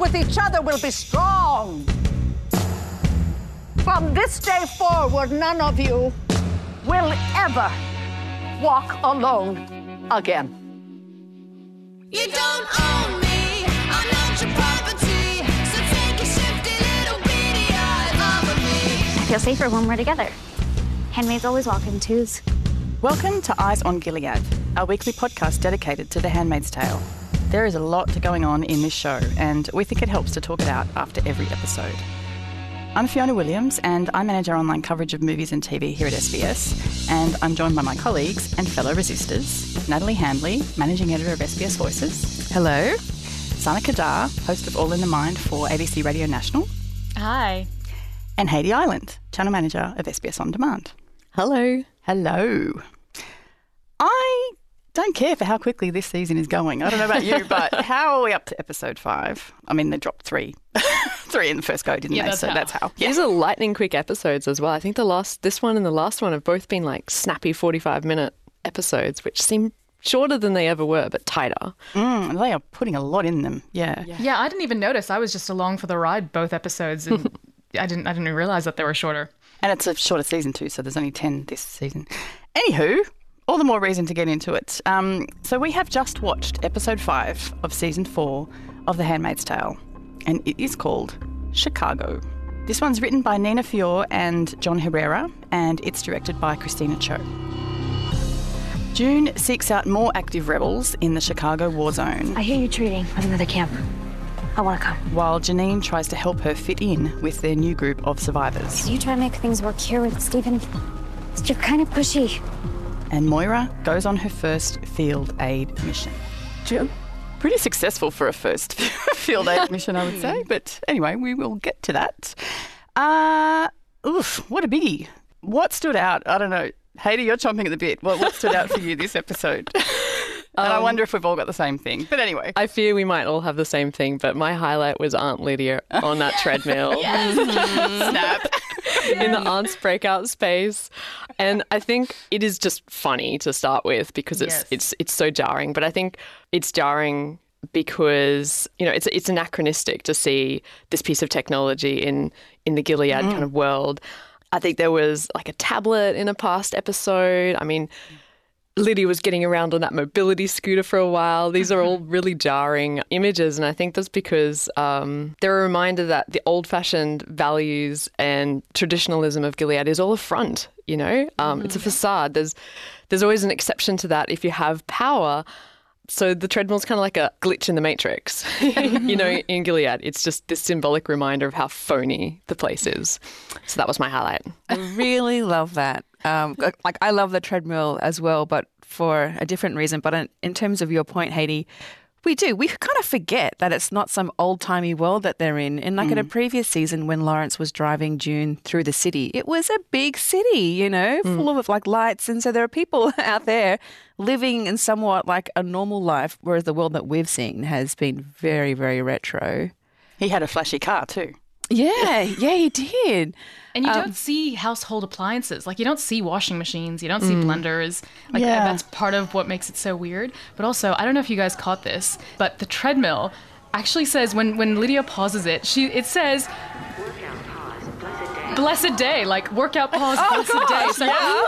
With each other will be strong. From this day forward, none of you will ever walk alone again. You don't own me, I'm not your property. So take a shifty little beady eye over me. I feel safer when we're together. Handmaid's always welcome, twos. Welcome to Eyes on Gilead, our weekly podcast dedicated to The Handmaid's Tale. There is a lot going on in this show, and we think it helps to talk it out after every episode. I'm Fiona Williams, and I manage our online coverage of movies and TV here at SBS. And I'm joined by my colleagues and fellow resistors Natalie Hambley, managing editor of SBS Voices. Hello. Sana Qadar, host of All in the Mind for ABC Radio National. Hi. And Haiti Island, channel manager of SBS On Demand. Hello. Hello. I don't care for how quickly this season is going. I don't know about you, but how are we up to episode five? I mean, they dropped three, three in the first go, didn't Yeah, they? that's so how. that's how. These are lightning quick episodes as well. I think the last, this one and the last one have both been like snappy 45 minute episodes, which seem shorter than they ever were, but tighter. Mm, they are putting a lot in them. Yeah. Yeah, I didn't even notice. I was just along for the ride both episodes, and I didn't. I didn't realize that they were shorter. And it's a shorter season too, so there's only 10 this season. Anywho, all the more reason to get into it. Um, so we have just watched episode five of season four of The Handmaid's Tale, and it is called Chicago. This one's written by Nina Fiore and John Herrera, and it's directed by Christina Choe. June seeks out more active rebels in the Chicago war zone. I hear you trading with another camp. I want to come. While Janine tries to help her fit in with their new group of survivors. You try to make things work here with Stephen. You're kind of pushy. And Moira goes on her first field aid mission. Jim? Pretty successful for a first field aid mission, I would say. But anyway, we will get to that. Uh, oof, what a biggie. What stood out? I don't know. Haiti, you're chomping at the bit. What, what stood out for you this episode? and I Um, wonder if we've all got the same thing. But anyway. I fear we might all have the same thing, but my highlight was Aunt Lydia on that treadmill. Snap. in the aunt's breakout space. And I think it is just funny to start with because it's Yes. it's it's so jarring. But I think it's jarring because you know it's it's anachronistic to see this piece of technology in in the Gilead kind of world. I think there was like a tablet in a past episode. I mean. Lydia was getting around on that mobility scooter for a while. These are all really jarring images, and I think that's because um, they're a reminder that the old-fashioned values and traditionalism of Gilead is all a front. You know, um, it's a facade. There's there's always an exception to that if you have power. So the treadmill's kind of like a glitch in the matrix. you know, in Gilead, it's just this symbolic reminder of how phony the place is. So that was my highlight. I really love that. Um, like I love the treadmill as well, but for a different reason. But in, in terms of your point, Haiti, we do. We kind of forget that it's not some old timey world that they're in. And like in a previous season, when Lawrence was driving June through the city, it was a big city, you know, full of like lights. And so there are people out there living in somewhat like a normal life, whereas the world that we've seen has been very, very retro. He had a flashy car too. Yeah, yeah, he did. And you Um, don't see household appliances. Like you don't see washing machines, you don't see Mm. blenders. Like Yeah. that's part of what makes it so weird. But also, I don't know if you guys caught this, but the treadmill actually says when when Lydia pauses it, she it says blessed day, like workout pause, Oh, blessed day. gosh, So yeah. who,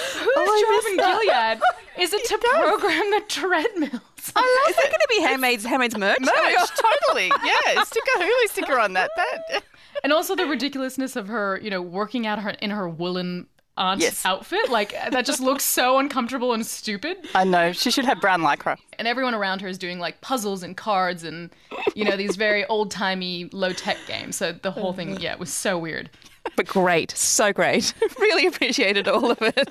Oh, whose I job in missed that. Gilead is it, to program the treadmill? I love Is that going to be Handmaid's, Handmaid's merch? Merch, totally. Yeah, stick a Hulu sticker on that. That. And also the ridiculousness of her, you know, working out her in her woolen aunt's Yes. outfit. Like that just looks so uncomfortable and stupid. I know. She should have brown lycra. And everyone around her is doing like puzzles and cards and you know these very old timey low tech games. So the whole thing, yeah, it was so weird. but great, so great. really appreciated all of it.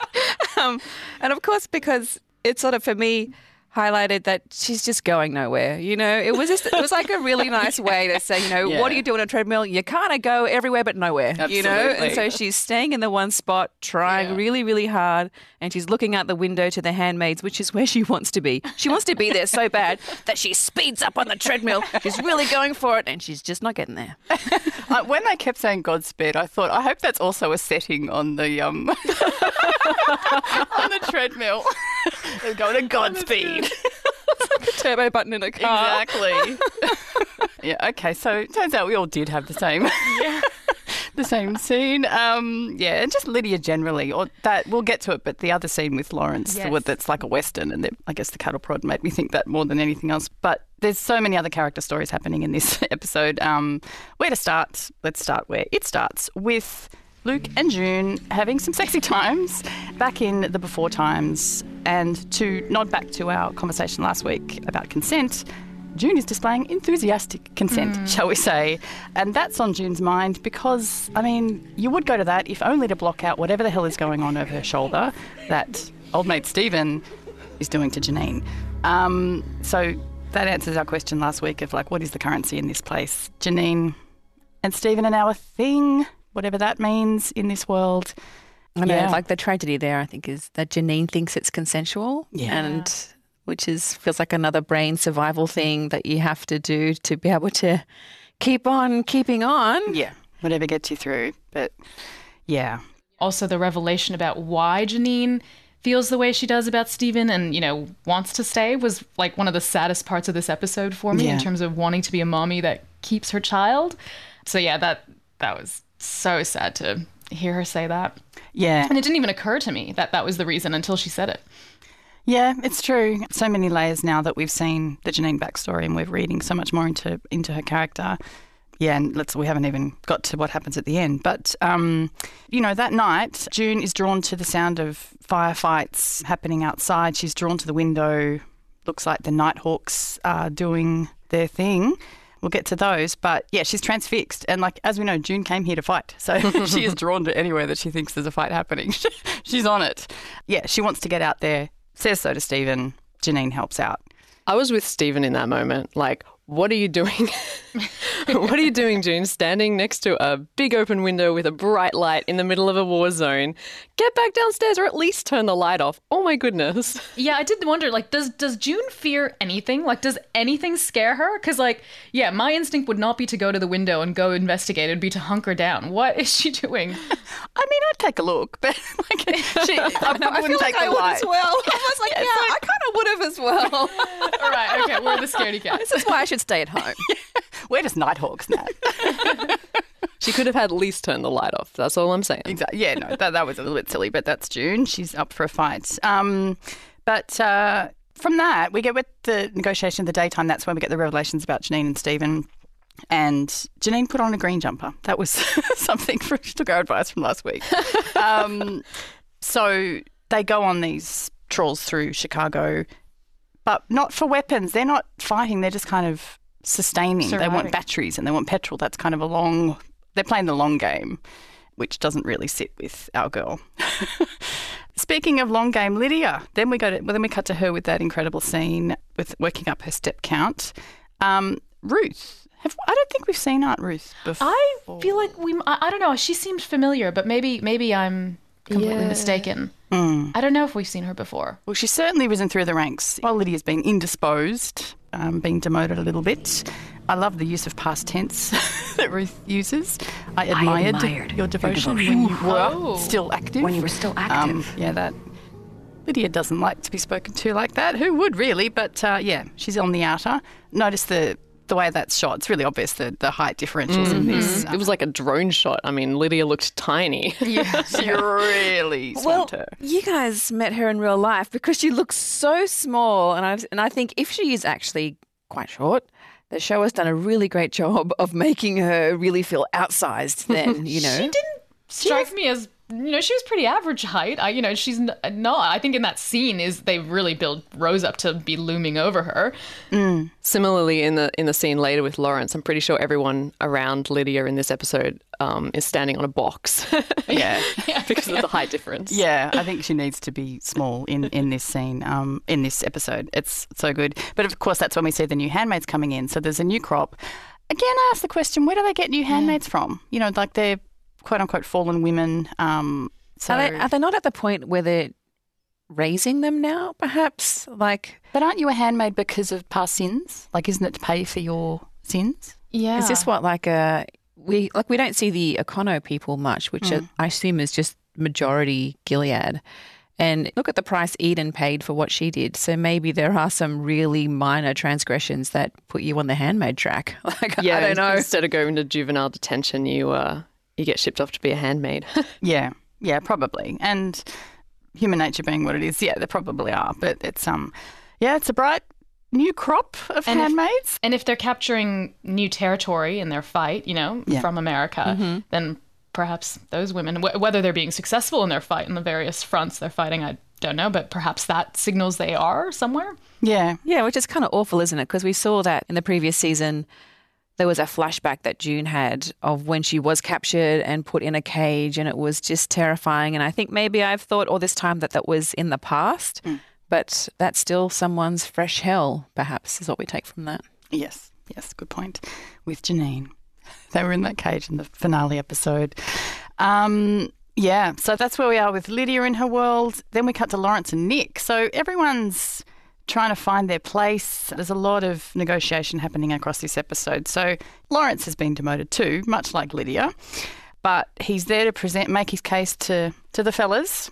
Um, and of course, because it sort of for me highlighted that she's just going nowhere. You know, it was just it was like a really nice way to say, you know, Yeah. what do you do on a treadmill? You kind of go everywhere but nowhere. You know, and so she's staying in the one spot, trying really, really hard, and she's looking out the window to the handmaids, which is where she wants to be. She wants to be there so bad that she speeds up on the treadmill. She's really going for it, and she's just not getting there. Uh, when they kept saying Godspeed, I thought, I hope that's also a setting on the um on the treadmill. They're going to Godspeed. Turbo button in a car. Exactly. yeah. Okay. So it turns out we all did have the same. Yeah. The same scene, um, yeah, and just Lydia generally, or that we'll get to it. But the other scene with Lawrence, Yes. that's like a western, and I guess the cattle prod made me think that more than anything else. But there's so many other character stories happening in this episode. Um, where to start? Let's start where it starts with Luke and June having some sexy times back in the before times. And to nod back to our conversation last week about consent, June is displaying enthusiastic consent, shall we say. And that's on June's mind because, I mean, you would go to that if only to block out whatever the hell is going on over her shoulder that old mate Stephen is doing to Janine. Um, so that answers our question last week of like, what is the currency in this place? Janine and Stephen are now a thing, whatever that means in this world. I know, Yeah. like the tragedy there, I think, is that Janine thinks it's consensual. Yeah. And which is feels like another brain survival thing that you have to do to be able to keep on keeping on. Yeah, whatever gets you through. But yeah, Also, the revelation about why Janine feels the way she does about Steven and, you know, wants to stay was like one of the saddest parts of this episode for me in terms of wanting to be a mommy that keeps her child. So yeah, that that was so sad to hear her say that. yeah. And it didn't even occur to me that that was the reason until she said it. Yeah, it's true. So many layers now that we've seen the Janine backstory and we're reading so much more into into her character. Yeah, and let's we haven't even got to what happens at the end. But um, you know, that night, June is drawn to the sound of firefights happening outside. She's drawn to the window. Looks like the Nighthawks are doing their thing. We'll get to those, but yeah, she's transfixed, and like as we know, June came here to fight, so she is drawn to anywhere that she thinks there's a fight happening. she's on it. Yeah, she wants to get out there. Says so to Stephen. Janine helps out. I was with Stephen in that moment. Like, what are you doing? what are you doing, June? Standing next to a big open window with a bright light in the middle of a war zone. Get back downstairs or at least turn the light off. Oh my goodness. Yeah, I did wonder like does does June fear anything? Like does anything scare her? Cuz like yeah, my instinct would not be to go to the window and go investigate. It'd be to hunker down. What is she doing? I mean, I'd take a look, but like, she, I, probably I wouldn't feel take like I the would light. as well. I was like, yeah, I kind of would have as well. All right, okay, we're the scaredy cat. this is why I should stay at home. We're just Nighthawks now. She could have had at least turned the light off. That's all I'm saying. Exactly. Yeah, no, that, that was a little bit silly, but that's June. She's up for a fight. Um, but uh, from that, we get with the negotiation of the daytime. That's when we get the revelations about Janine and Stephen. And Janine put on a green jumper. That was something from, she took our advice from last week. Um, so they go on these trawls through Chicago, but not for weapons. They're not fighting. They're just kind of sustaining. They want batteries and they want petrol. That's kind of a long. They're playing the long game, which doesn't really sit with our girl. Speaking of long game, Lydia. Then we go to. Well, then we cut to her with that incredible scene with working up her step count. Um, Ruth. Have, I don't think we've seen Aunt Ruth before. I feel like we I, I don't know, she seemed familiar, but maybe maybe I'm completely Yeah. mistaken. Mm. I don't know if we've seen her before. Well, she's certainly risen through the ranks while Lydia's been indisposed, um, being demoted a little bit. I love the use of past tense that Ruth uses. I admired, admired your your devotion when devotion. you were Oh. still active. When you were still Um, active. yeah, that. Lydia doesn't like to be spoken to like that. Who would really? But uh, yeah, she's on the outer. Notice the the way that's shot. It's really obvious the the height differentials in mm-hmm. this. It was like a drone shot. I mean, Lydia looked tiny. Yeah, she really Well, her. you guys met her in real life because she looks so small, and I and I think if she is actually quite short, the show has done a really great job of making her really feel outsized. Then you know, She didn't strike me as you know, she was pretty average height. I, you know, she's n- not. I think in that scene is they really build Rose up to be looming over her. Similarly, in the in the scene later with Lawrence, I'm pretty sure everyone around Lydia in this episode um, is standing on a box Yeah. because of the height difference. Yeah, I think she needs to be small in, in this scene, um, in this episode. It's so good. But of course, that's when we see the new handmaids coming in. So there's a new crop. Again, I ask the question where do they get new handmaids from? You know, like they're quote unquote fallen women. Um, so, Are they, are they not at the point where they're raising them now, perhaps? Like, but aren't you a handmaid because of past sins? Like, isn't it to pay for your sins? Yeah. is this what, like, a. We like we don't see the Econo people much, which Mm. I assume is just majority Gilead. And look at the price Eden paid for what she did. So maybe there are some really minor transgressions that put you on the handmaid track. Like Yeah, I don't know. Instead of going to juvenile detention, you uh, you get shipped off to be a handmaid. Yeah, yeah, probably. And human nature being what it is, yeah, there probably are. But it's um, yeah, it's a bright new crop of And if- handmaids. And if they're capturing new territory in their fight, you know, Yeah. from America, then perhaps those women, wh- whether they're being successful in their fight in the various fronts they're fighting, I don't know, but perhaps that signals they are somewhere. yeah, Yeah, which is kind of awful, isn't it? Because we saw that in the previous season. There was a flashback that June had of when she was captured and put in a cage, and it was just terrifying. And I think maybe I've thought all this time that that was in the past, but that's still someone's fresh hell, perhaps, is what we take from that. Yes, yes, good point. With Janine, they were in that cage in the finale episode. Um, yeah, so that's where we are with Lydia in her world. Then we cut to Lawrence and Nick. So everyone's trying to find their place. There's a lot of negotiation happening across this episode. So Lawrence has been demoted too, much like Lydia, but he's there to present, make his case to to the fellas.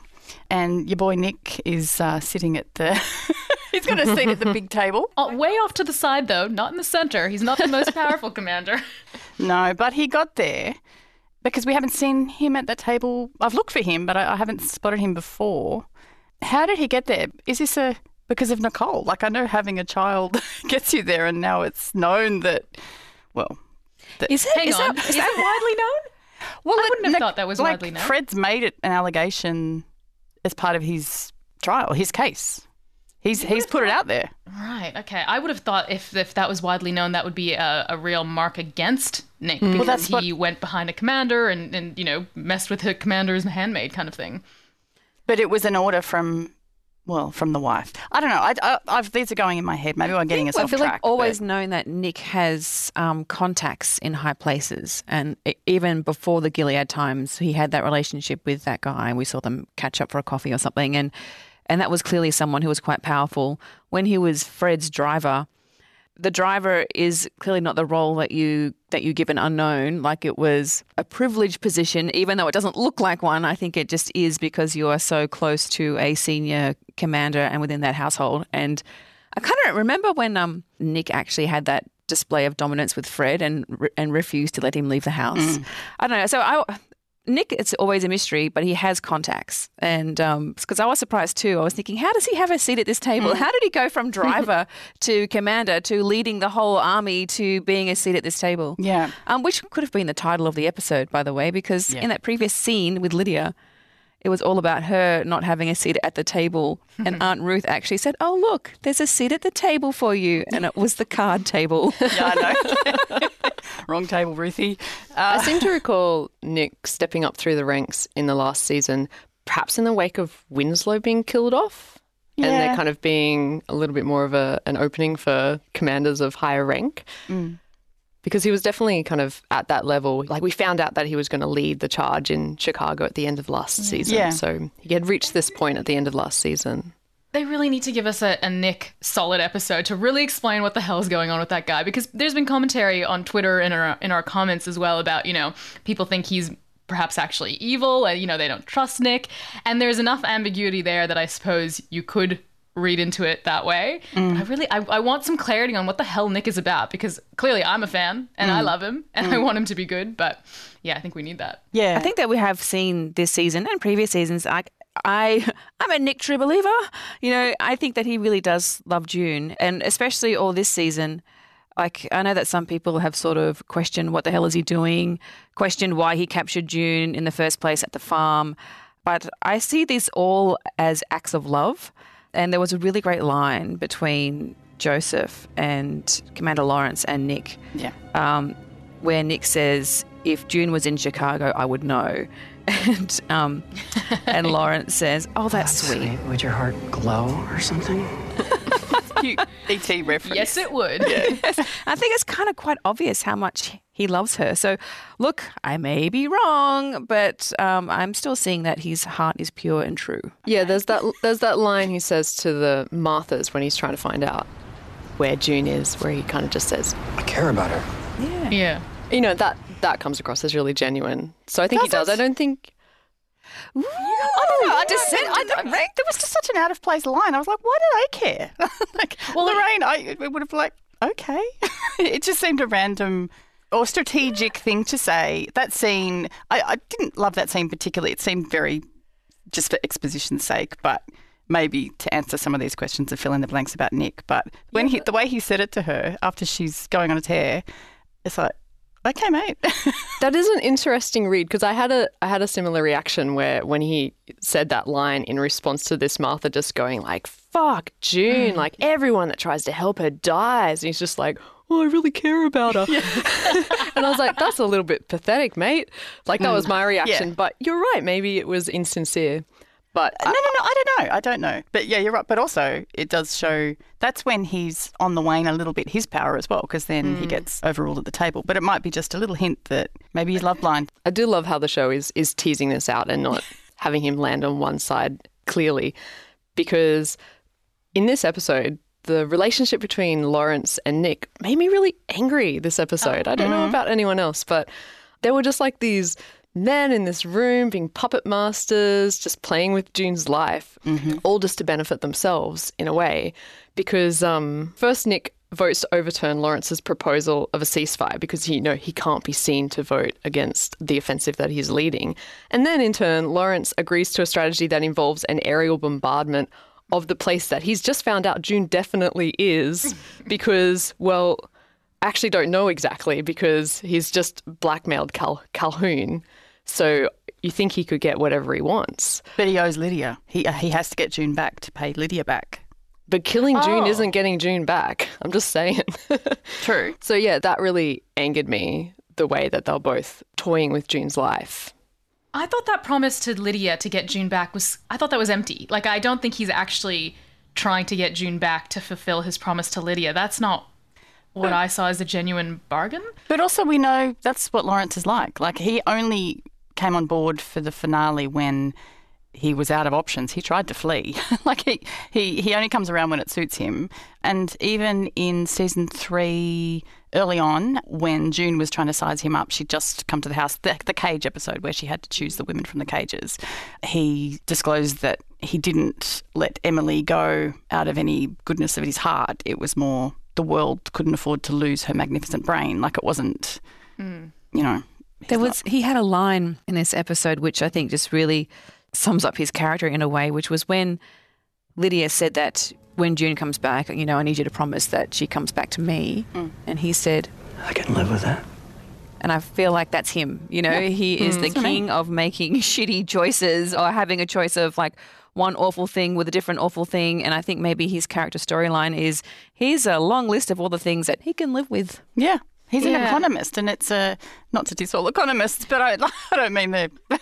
And your boy Nick is uh, sitting at the. he's got a seat at the big table. Oh, way off to the side, though, not in the center. He's not the most powerful commander. No, but he got there because we haven't seen him at that table. I've looked for him, but I, I haven't spotted him before. How did he get there? Is this a because of Nicole? Like I know having a child gets you there, and now it's known that. Well, that, Is it? Hang is on. that- Is that widely known? well, I wouldn't have Nic- thought that was like, widely known. Fred's made it an allegation as part of his trial, his case. He's he's put it out there. Right. Okay. I would have thought if if that was widely known, that would be a, a real mark against Nick mm. because Well, that's he went behind a commander and and you know messed with the commander's handmaid kind of thing. But it was an order from. Well, from the wife. I don't know. I, I, I've, these are going in my head. Maybe we're getting us I off feel track. like but- always known that Nick has um, contacts in high places, and even before the Gilead times, he had that relationship with that guy, and we saw them catch up for a coffee or something, and and that was clearly someone who was quite powerful. When he was Fred's driver, the driver is clearly not the role that you that you give an unknown. Like it was a privileged position, even though it doesn't look like one. I think it just is because you are so close to a senior commander and within that household. And I kind of remember when um, Nick actually had that display of dominance with Fred and and refused to let him leave the house. I don't know. So I. Nick, it's always a mystery, but he has contacts, and because I was surprised too, I was thinking, how does he have a seat at this table? How did he go from driver to commander to leading the whole army to being a seat at this table? Yeah. Um, which could have been the title of the episode, by the way, because Yeah. in that previous scene with Lydia, it was all about her not having a seat at the table. And Aunt Ruth actually said, Oh, look, there's a seat at the table for you. And it was the card table. Yeah, I know. Wrong table, Ruthie. I Uh, seem to recall Nick stepping up through the ranks in the last season, perhaps in the wake of Winslow being killed off. And Yeah. there kind of being a little bit more of a, an opening for commanders of higher rank. Mm. Because he was definitely kind of at that level. Like we found out that he was going to lead the charge in Chicago at the end of last mm. season. Yeah. So he had reached this point at the end of last season. They really need to give us a, a Nick solid episode to really explain what the hell is going on with that guy because there's been commentary on Twitter and in our, in our comments as well about, you know, people think he's perhaps actually evil and, you know, they don't trust Nick. And there's enough ambiguity there that I suppose you could read into it that way. But I really, I, I want some clarity on what the hell Nick is about because clearly I'm a fan and I mm. love him and I mm. want him to be good. But yeah, I think we need that. yeah. I think that we have seen this season and previous seasons. I, I, I'm a Nick true believer. You know, I think that he really does love June, and especially all this season. Like, I know that some people have sort of questioned what the hell is he doing, questioned why he captured June in the first place at the farm. But I see this all as acts of love. And there was a really great line between Joseph and Commander Lawrence and Nick. Yeah. Um, where Nick says, if June was in Chicago, I would know. And um, and Lawrence says, "Oh, that's sweet. Would your heart glow or something? Cute ET reference. Yes, it would. Yes. I think it's kind of quite obvious how much he loves her. So, look, I may be wrong, but um, I'm still seeing that his heart is pure and true. Yeah, there's that there's that line he says to the Marthas when he's trying to find out where June is, where he kind of just says, I care about her. Yeah. Yeah. You know, that that comes across as really genuine. So I think he Does does. it? I don't think I don't know. I just said I, I, there was just such an out of place line. I was like, why do they care? like, well, Lorraine, I it would have like, okay. it just seemed a random or strategic thing to say. That scene, I, I didn't love that scene particularly. It seemed very just for exposition's sake, but maybe to answer some of these questions and fill in the blanks about Nick. But when he, the way he said it to her after she's going on a tear, it's like, okay, mate. that is an interesting read because I had a I had a similar reaction where when he said that line in response to this Martha just going like fuck June mm. like everyone that tries to help her dies and he's just like oh I really care about her. And I was like that's a little bit pathetic mate. Like that mm. was my reaction but you're right maybe it was insincere but no, no, no. I don't know. I don't know. But yeah, you're right. But also, it does show that's when he's on the wane a little bit his power as well, because then he hmm. gets overruled at the table. But it might be just a little hint that maybe he's love blind. I do love how the show is is teasing this out and not having him land on one side clearly, because in this episode, the relationship between Lawrence and Nick made me really angry. This episode, I don't know mm. about anyone else, but there were just like these men in this room being puppet masters, just playing with June's life, all just to benefit themselves in a way. Because um, first, Nick votes to overturn Lawrence's proposal of a ceasefire because he you know he can't be seen to vote against the offensive that he's leading. And then in turn, Lawrence agrees to a strategy that involves an aerial bombardment of the place that he's just found out June definitely is because well actually don't know exactly because he's just blackmailed Cal- Calhoun. So you think he could get whatever he wants. But he owes Lydia. He uh, he has to get June back to pay Lydia back. But killing June Oh. isn't getting June back. I'm just saying. True. So yeah, that really angered me the way that they're both toying with June's life. I thought that promise to Lydia to get June back was I thought that was empty. Like I don't think he's actually trying to get June back to fulfill his promise to Lydia. That's not what I saw as a genuine bargain. But also, we know that's what Lawrence is like. Like he only came on board for the finale when he was out of options. He tried to flee. like he, he he only comes around when it suits him. And even in season three, early on, when June was trying to size him up, she'd just come to the house, the, the cage episode where she had to choose the women from the cages. He disclosed that he didn't let Emily go out of any goodness of his heart. It was more the world couldn't afford to lose her magnificent brain. Like it wasn't, mm. you know. There was he had a line in this episode which I think just really sums up his character in a way, which was when Lydia said that when June comes back, you know, I need you to promise that she comes back to me. And he said, I can live with that. and I feel like that's him. You know, Yeah. he is Mm. the That's I king of making shitty choices or having a choice of like one awful thing with a different awful thing. And I think maybe his character storyline is here's a long list of all the things that he can live with. Yeah. He's an economist, and it's a not to diss all economists, but I, I don't mean the.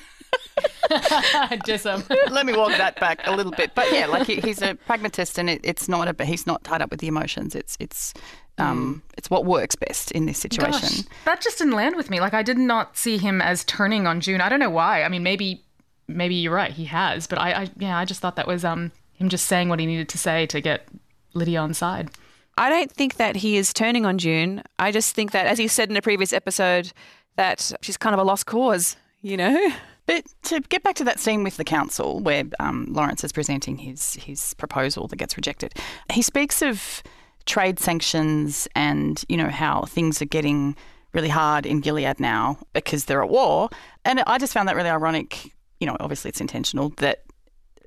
Just um. Let me walk that back a little bit, but yeah, like he, he's a pragmatist, and it, it's not a. He's not tied up with the emotions. It's it's um it's what works best in this situation. Gosh, that just didn't land with me. Like I did not see him as turning on June. I don't know why. I mean, maybe maybe you're right. He has, but I, I yeah, I just thought that was um him just saying what he needed to say to get Lydia on side. I don't think that he is turning on June. I just think that, as he said in a previous episode, that she's kind of a lost cause, you know? But to get back to that scene with the council where um, Lawrence is presenting his his proposal that gets rejected, he speaks of trade sanctions and you know how things are getting really hard in Gilead now because they're at war, and I just found that really ironic. You know, obviously it's intentional that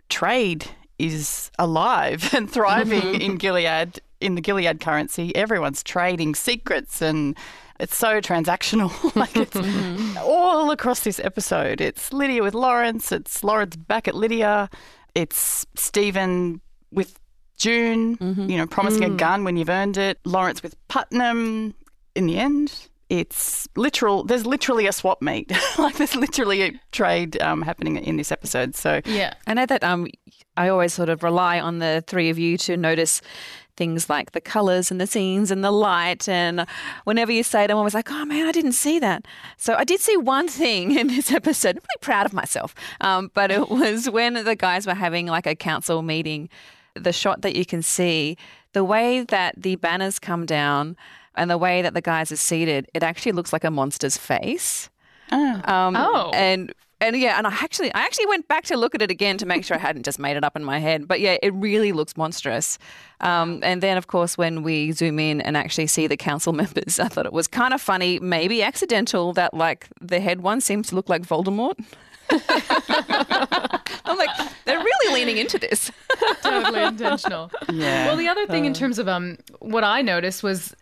trade is alive and thriving in Gilead in the Gilead currency, everyone's trading secrets and it's so transactional. like it's all across this episode. It's Lydia with Lawrence, it's Lawrence back at Lydia, it's Stephen with June, you know, promising a gun when you've earned it, Lawrence with Putnam in the end. It's literal. There's literally a swap meet. like there's literally a trade um, happening in this episode. So Yeah. I know that um, I always sort of rely on the three of you to notice things like the colours and the scenes and the light. And whenever you say it, I'm always like, oh man, I didn't see that. So I did see one thing in this episode. I'm really proud of myself. Um, but it was when the guys were having like a council meeting, the shot that you can see, the way that the banners come down and the way that the guys are seated, it actually looks like a monster's face. Um, Oh. and and yeah, and I actually I actually went back to look at it again to make sure I hadn't just made it up in my head. But yeah, it really looks monstrous. Um, and then of course when we zoom in and actually see the council members, I thought it was kind of funny, maybe accidental, that like the head one seems to look like Voldemort. I'm like, they're really leaning into this. totally intentional. Yeah. Well, the other thing in terms of um, what I noticed was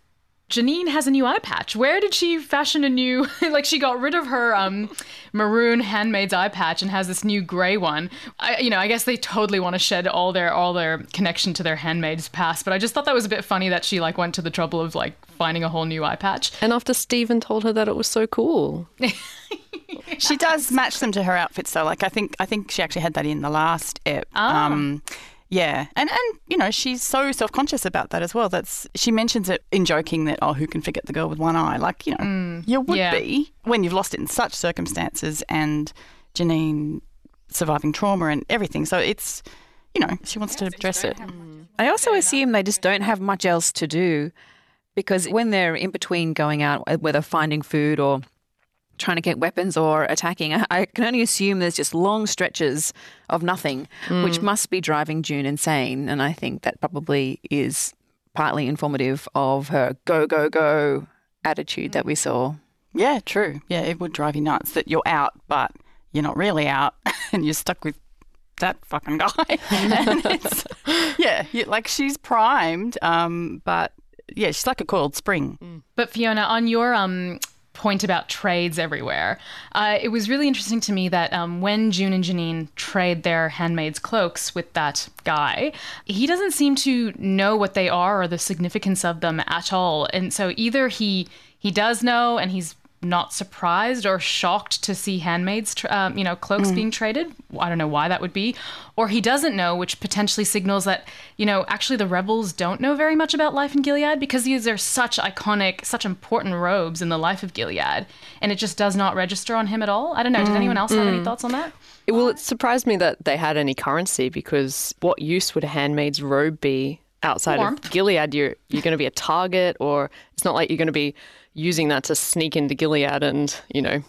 Janine has a new eye patch. Where did she fashion a new? like she got rid of her um, maroon handmaid's eye patch and has this new gray one. I, you know, I guess they totally want to shed all their all their connection to their handmaid's past. But I just thought that was a bit funny that she like went to the trouble of like finding a whole new eye patch. And after Stephen told her that it was so cool. she does match them to her outfits though. Like I think I think she actually had that in the last ep. Ah. Um, yeah, and and you know she's so self conscious about that as well. That's she mentions it in joking that oh who can forget the girl with one eye? Like you know you would yeah. be when you've lost it in such circumstances and Janine surviving trauma and everything. So it's you know she wants to address it. I also assume they just don't have much else to do because when they're in between going out, uh, whether finding food or trying to get weapons or attacking, I- I can only assume there's just long stretches of nothing, which must be driving June insane. And I think that probably is partly informative of her go, go, go attitude that we saw. Yeah, true. Yeah, it would drive you nuts that you're out, but you're not really out, and you're stuck with that fucking guy. and it's, yeah, you, like she's primed, um, but yeah, she's like a coiled spring. But Fiona, on your um, point about trades everywhere, uh, it was really interesting to me that um, when June and Janine trade their handmaid's cloaks with that guy, he doesn't seem to know what they are or the significance of them at all. And so either he he does know and he's not surprised or shocked to see handmaids, um, you know, cloaks mm. being traded. I don't know why that would be, or he doesn't know, which potentially signals that you know actually the rebels don't know very much about life in Gilead because these are such iconic, such important robes in the life of Gilead, and it just does not register on him at all. I don't know. Did mm, anyone else have any mm. thoughts on that? It, well, it surprised me that they had any currency because what use would a handmaid's robe be outside of Gilead? You're you're going to be a target, or it's not like you're going to be using that to sneak into Gilead and you know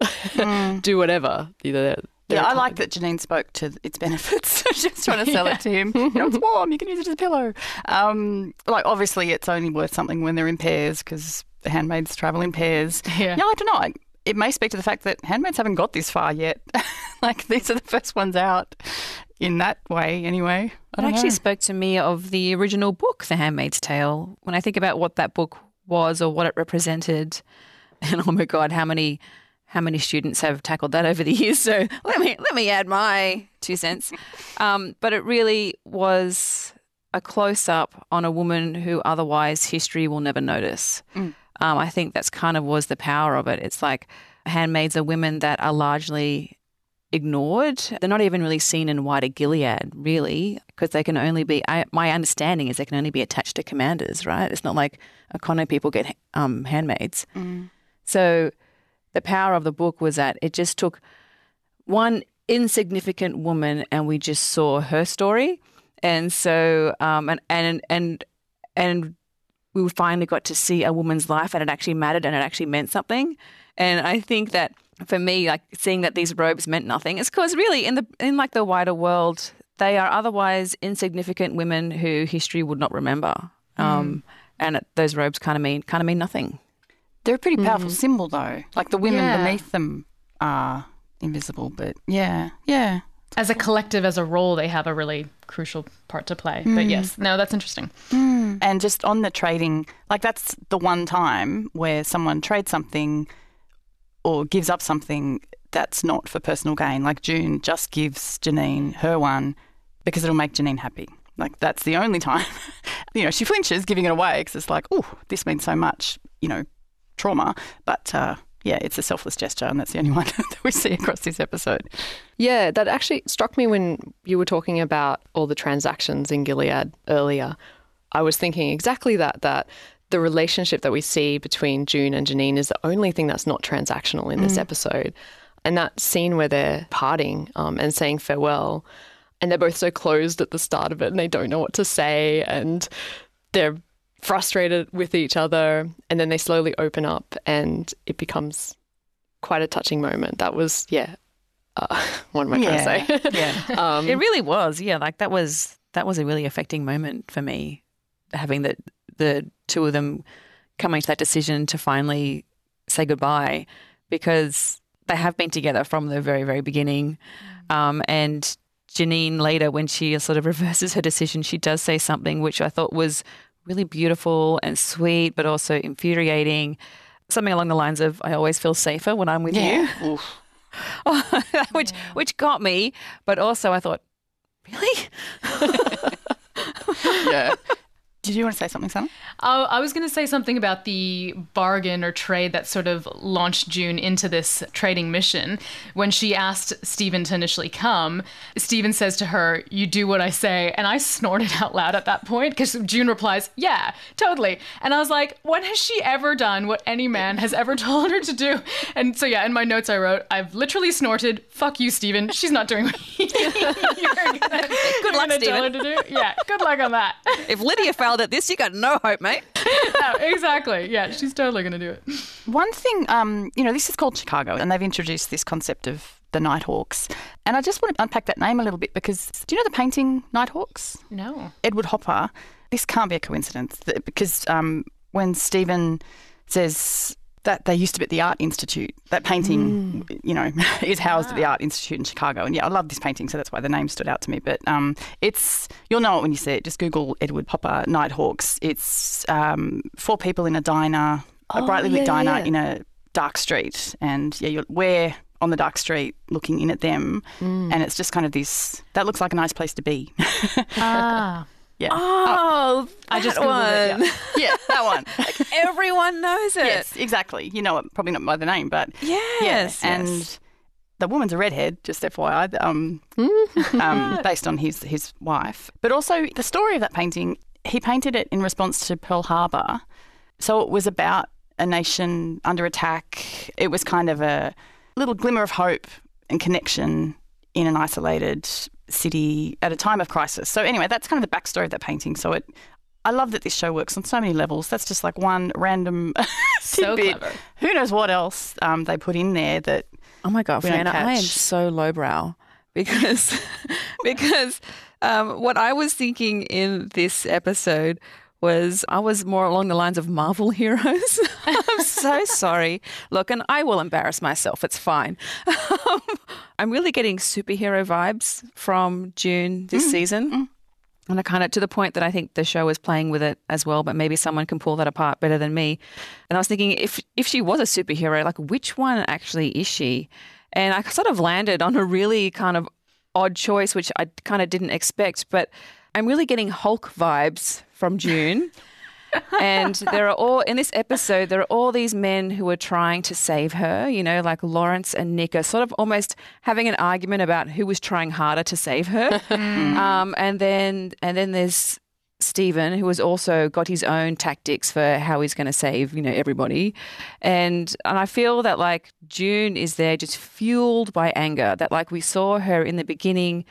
do whatever. Either they're, they're Yeah, I like that Janine spoke to its benefits. She's trying to sell it to him. You know, it's warm. You can use it as a pillow. Um, like, obviously, it's only worth something when they're in pairs because handmaids travel in pairs. Yeah. I don't know. I- It may speak to the fact that handmaids haven't got this far yet. like, these are the first ones out in that way, anyway. I It actually know. spoke to me of the original book, The Handmaid's Tale. When I think about what that book was or what it represented, and oh my god, how many how many students have tackled that over the years? So let me let me add my two cents. Um, but it really was a close up on a woman who otherwise history will never notice. Um, I think that's kind of was the power of it. It's like handmaids are women that are largely ignored. They're not even really seen in wider Gilead, really, because they can only be. I, my understanding is they can only be attached to commanders, right? It's not like Econo people get um, handmaids. So the power of the book was that it just took one insignificant woman and we just saw her story, and so um, and and and and we finally got to see a woman's life and it actually mattered and it actually meant something. And I think that for me, like seeing that these robes meant nothing, is because really in the in like the wider world, they are otherwise insignificant women who history would not remember. Um, and it, those robes kind of mean kind of mean nothing. They're a pretty powerful symbol, though. Like, the women Yeah. beneath them are invisible, but yeah, yeah. As a collective, as a role, they have a really crucial part to play. But Mm. yes, no, that's interesting. And just on the trading, like that's the one time where someone trades something or gives up something that's not for personal gain. Like June just gives Janine her one because it'll make Janine happy. Like that's the only time. you know, she flinches giving it away because it's like, oh, this means so much, you know, trauma. But uh, yeah, it's a selfless gesture, and that's the only one that we see across this episode. Yeah, that actually struck me when you were talking about all the transactions in Gilead earlier. I was thinking exactly that, that the relationship that we see between June and Janine is the only thing that's not transactional in this Mm. episode. And that scene where they're parting um, and saying farewell, and they're both so closed at the start of it and they don't know what to say and they're frustrated with each other and then they slowly open up and it becomes quite a touching moment. That was, yeah. Uh, what am I trying to say? yeah. um, it really was. Yeah, like that was that was a really affecting moment for me, having the the two of them coming to that decision to finally say goodbye, because they have been together from the very very beginning, um, and Janine later when she sort of reverses her decision, she does say something which I thought was really beautiful and sweet, but also infuriating. Something along the lines of, "I always feel safer when I'm with Yeah. you." which which got me, but also I thought, really? yeah. Did you want to say something, Sam? Uh, I was going to say something about the bargain or trade that sort of launched June into this trading mission. When she asked Stephen to initially come, Stephen says to her, You do what I say. And I snorted out loud at that point because June replies, Yeah, totally. And I was like, When has she ever done what any man has ever told her to do? And so, yeah, in my notes I wrote, I've literally snorted, Fuck you, Stephen. She's not doing what you're luck, gonna tell her to do. Yeah, good luck on that. if Lydia failed at this, you got no hope, mate. No, exactly. Yeah, she's totally going to do it. One thing, um, you know, this is called Chicago, and they've introduced this concept of the Nighthawks. And I just want to unpack that name a little bit because do you know the painting Nighthawks? No. Edward Hopper. This can't be a coincidence because um, when Stephen says that they used to be at the Art Institute, that painting, you know, is housed at the Art Institute in Chicago. And yeah, I love this painting, so that's why the name stood out to me. But um, it's, you'll know it when you see it. Just Google Edward Hopper Nighthawks. It's um, four people in a diner, a Oh, brightly lit yeah, diner yeah. in a dark street. And yeah, you're, we're on the dark street looking in at them. Mm. And it's just kind of this, that looks like a nice place to be. Ah. Yeah. Oh, I just Googled it, one. Yeah. yeah, that one. like Everyone knows it. Yes, exactly. You know it probably not by the name, but Yes, yeah. And yes. the woman's a redhead, just FYI, um, um, based on his his wife. But also the story of that painting, he painted it in response to Pearl Harbor, so it was about a nation under attack. It was kind of a little glimmer of hope and connection in an isolated city at a time of crisis. So anyway, that's kind of the backstory of that painting. So it. I love that this show works on so many levels. That's just like one random So tidbit. clever. Who knows what else um, they put in there that Oh my god, Fiona, I am so lowbrow because because um, what I was thinking in this episode was I was more along the lines of Marvel heroes. I'm so sorry. Look, and I will embarrass myself. It's fine. I'm really getting superhero vibes from June this mm. season. Mm. And I kind of to the point that I think the show is playing with it as well, but maybe someone can pull that apart better than me. And I was thinking if if she was a superhero, like which one actually is she? And I sort of landed on a really kind of odd choice, which I kind of didn't expect, but I'm really getting Hulk vibes from June. and there are all in this episode there are all these men who are trying to save her you know like lawrence and nick are sort of almost having an argument about who was trying harder to save her um, and then and then there's Stephen, who has also got his own tactics for how he's going to save, you know, everybody, and and I feel that like June is there just fueled by anger. That like we saw her in the beginning,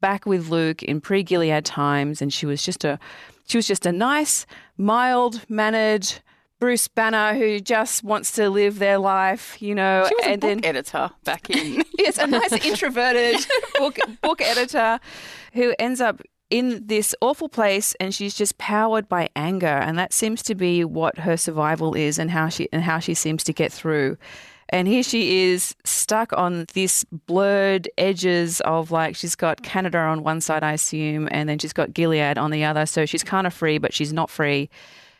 back with Luke in pre-Gilead times, and she was just a she was just a nice, mild mannered Bruce Banner who just wants to live their life, you know. she was a and book then editor back in. yes, a nice introverted book book editor who ends up in this awful place and she's just powered by anger and that seems to be what her survival is and how she and how she seems to get through. And here she is stuck on this blurred edges of like she's got Canada on one side, I assume, and then she's got Gilead on the other. So she's kind of free, but she's not free.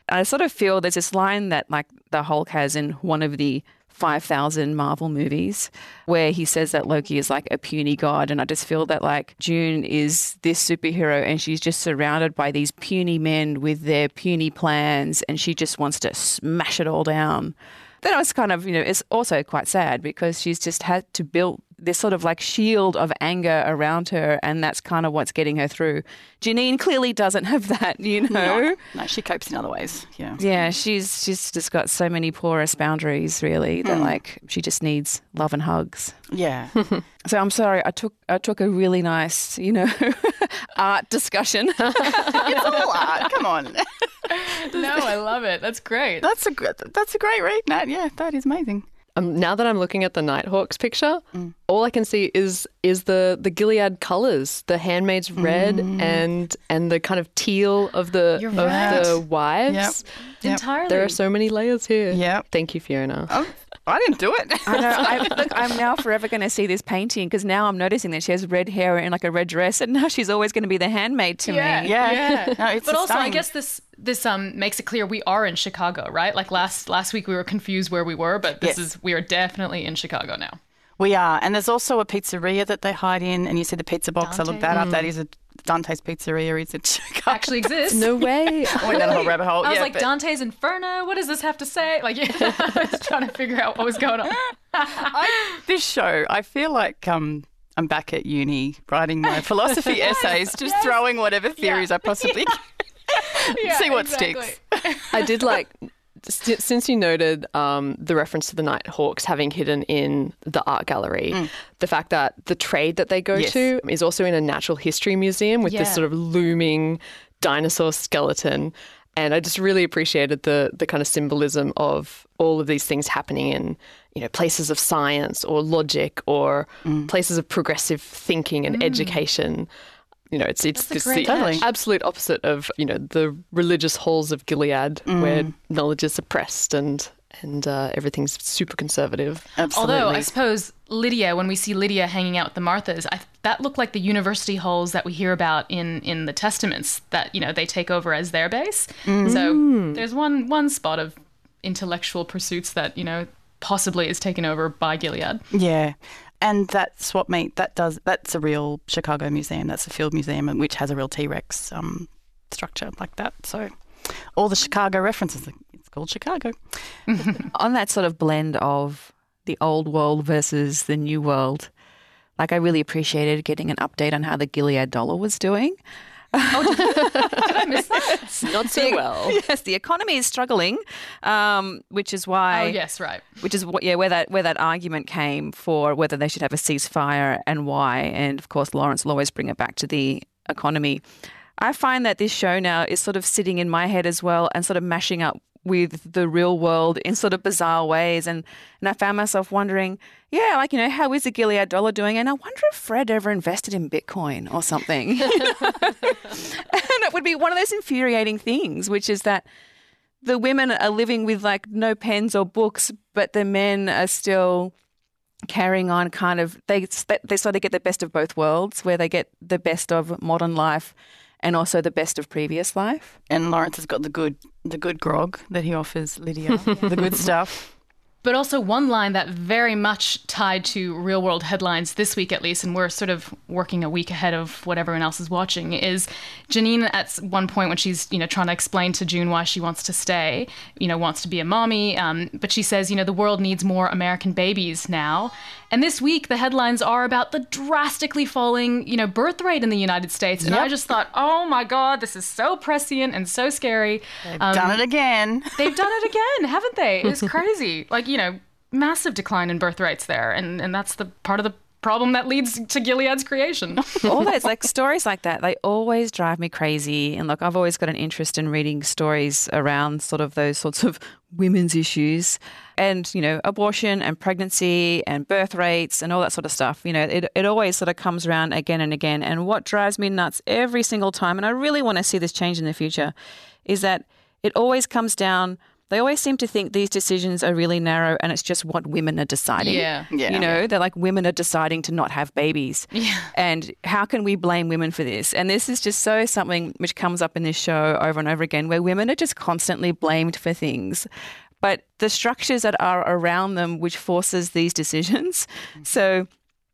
I sort of feel there's this line that like the Hulk has in one of the 5,000 Marvel movies where he says that Loki is like a puny god. And I just feel that like June is this superhero and she's just surrounded by these puny men with their puny plans and she just wants to smash it all down. Then I was kind of, you know, it's also quite sad because she's just had to build this sort of like shield of anger around her, and that's kind of what's getting her through. Janine clearly doesn't have that, you know. No, no, she copes in other ways. Yeah. Yeah, she's she's just got so many porous boundaries, really, that Mm. like she just needs love and hugs. Yeah. So I'm sorry, I took I took a really nice, you know, art discussion. it's all art. Come on. no, I love it. That's great. That's a. That's a great read, Nat. Yeah, that is amazing. Um, now that I'm looking at the Nighthawks picture, Mm. all I can see is is the the Gilead colors, the handmaid's red Mm. and and the kind of teal of the You're of right. the wives. Yep. Entirely. There are so many layers here. Yeah. Thank you, Fiona. Oh, I didn't do it. I know. I, look, I'm now forever going to see this painting because now I'm noticing that she has red hair and like a red dress, and now she's always going to be the handmaid to yeah, me. Yeah. No, it's but also, I guess this this um makes it clear we are in Chicago, right? Like last last week we were confused where we were, but this Yes. is we are definitely in Chicago now. We are. And there's also a pizzeria that they hide in. And you see the pizza box. I looked that up. Mm. That is a Dante's Pizzeria. Is it Chicago? Actually exists. No way. I went down a whole rabbit hole. I was yeah, like but Dante's Inferno. What does this have to say? Like, yeah, I was trying to figure out what was going on. I, this show, I feel like um, I'm back at uni writing my philosophy essays, just throwing whatever theories I possibly can. Yeah, See what exactly. sticks. I did like s- since you noted um, the reference to the Nighthawks having hidden in the art gallery, the fact that the trade that they go Mm. Yes. to is also in a natural history museum with Yeah. this sort of looming dinosaur skeleton. And I just really appreciated the the kind of symbolism of all of these things happening in you know places of science or logic or Mm. places of progressive thinking and education. You know, it's it's That's a just great the catch. absolute opposite of you know the religious halls of Gilead, where Mm. knowledge is suppressed and and uh, everything's super conservative. Absolutely. Although I suppose Lydia, when we see Lydia hanging out with the Marthas, I, that looked like the university halls that we hear about in in the Testaments that you know they take over as their base. So there's one one spot of intellectual pursuits that you know possibly is taken over by Gilead. Yeah. And that swap meet, that does, that's a real Chicago museum. That's a field museum, which has a real T Rex um, structure like that. So all the Chicago references, it's called Chicago. on that sort of blend of the old world versus the new world, like I really appreciated getting an update on how the Gilead dollar was doing. Did I miss that? Not so well. Yes, the economy is struggling, um, which is why. oh yes, right. Which is what, yeah, where that where that argument came for whether they should have a ceasefire and why, and of course Lawrence will always bring it back to the economy. I find that this show now is sort of sitting in my head as well, and sort of mashing up with the real world in sort of bizarre ways, and and I found myself wondering, yeah, like you know, how is the Gilead dollar doing? And I wonder if Fred ever invested in Bitcoin or something. and it would be one of those infuriating things, which is that the women are living with like no pens or books, but the men are still carrying on kind of they they sort of get the best of both worlds where they get the best of modern life and also the best of previous life. And Lawrence has got the good, the good grog that he offers Lydia, the good stuff. But also one line that very much tied to real world headlines this week, at least, and we're sort of working a week ahead of what everyone else is watching, is Janine at one point when she's you know trying to explain to June why she wants to stay, you know, wants to be a mommy, um, but she says you know the world needs more American babies now. And this week the headlines are about the drastically falling you know birth rate in the United States, and I just thought, oh my god, this is so prescient and so scary. They've Um, done it again. They've done it again, haven't they? It's crazy. Like, you know, massive decline in birth rates there. And, and that's the part of the problem that leads to Gilead's creation. All those like stories like that, they always drive me crazy. And look, I've always got an interest in reading stories around sort of those sorts of women's issues and, you know, abortion and pregnancy and birth rates and all that sort of stuff. You know, it, it always sort of comes around again and again. And what drives me nuts every single time, and I really want to see this change in the future, is that it always comes down they always seem to think these decisions are really narrow and it's just what women are deciding. Yeah. Yeah. You know, they're like women are deciding to not have babies. Yeah. And how can we blame women for this? And this is just so something which comes up in this show over and over again where women are just constantly blamed for things. But the structures that are around them which forces these decisions. Mm-hmm. So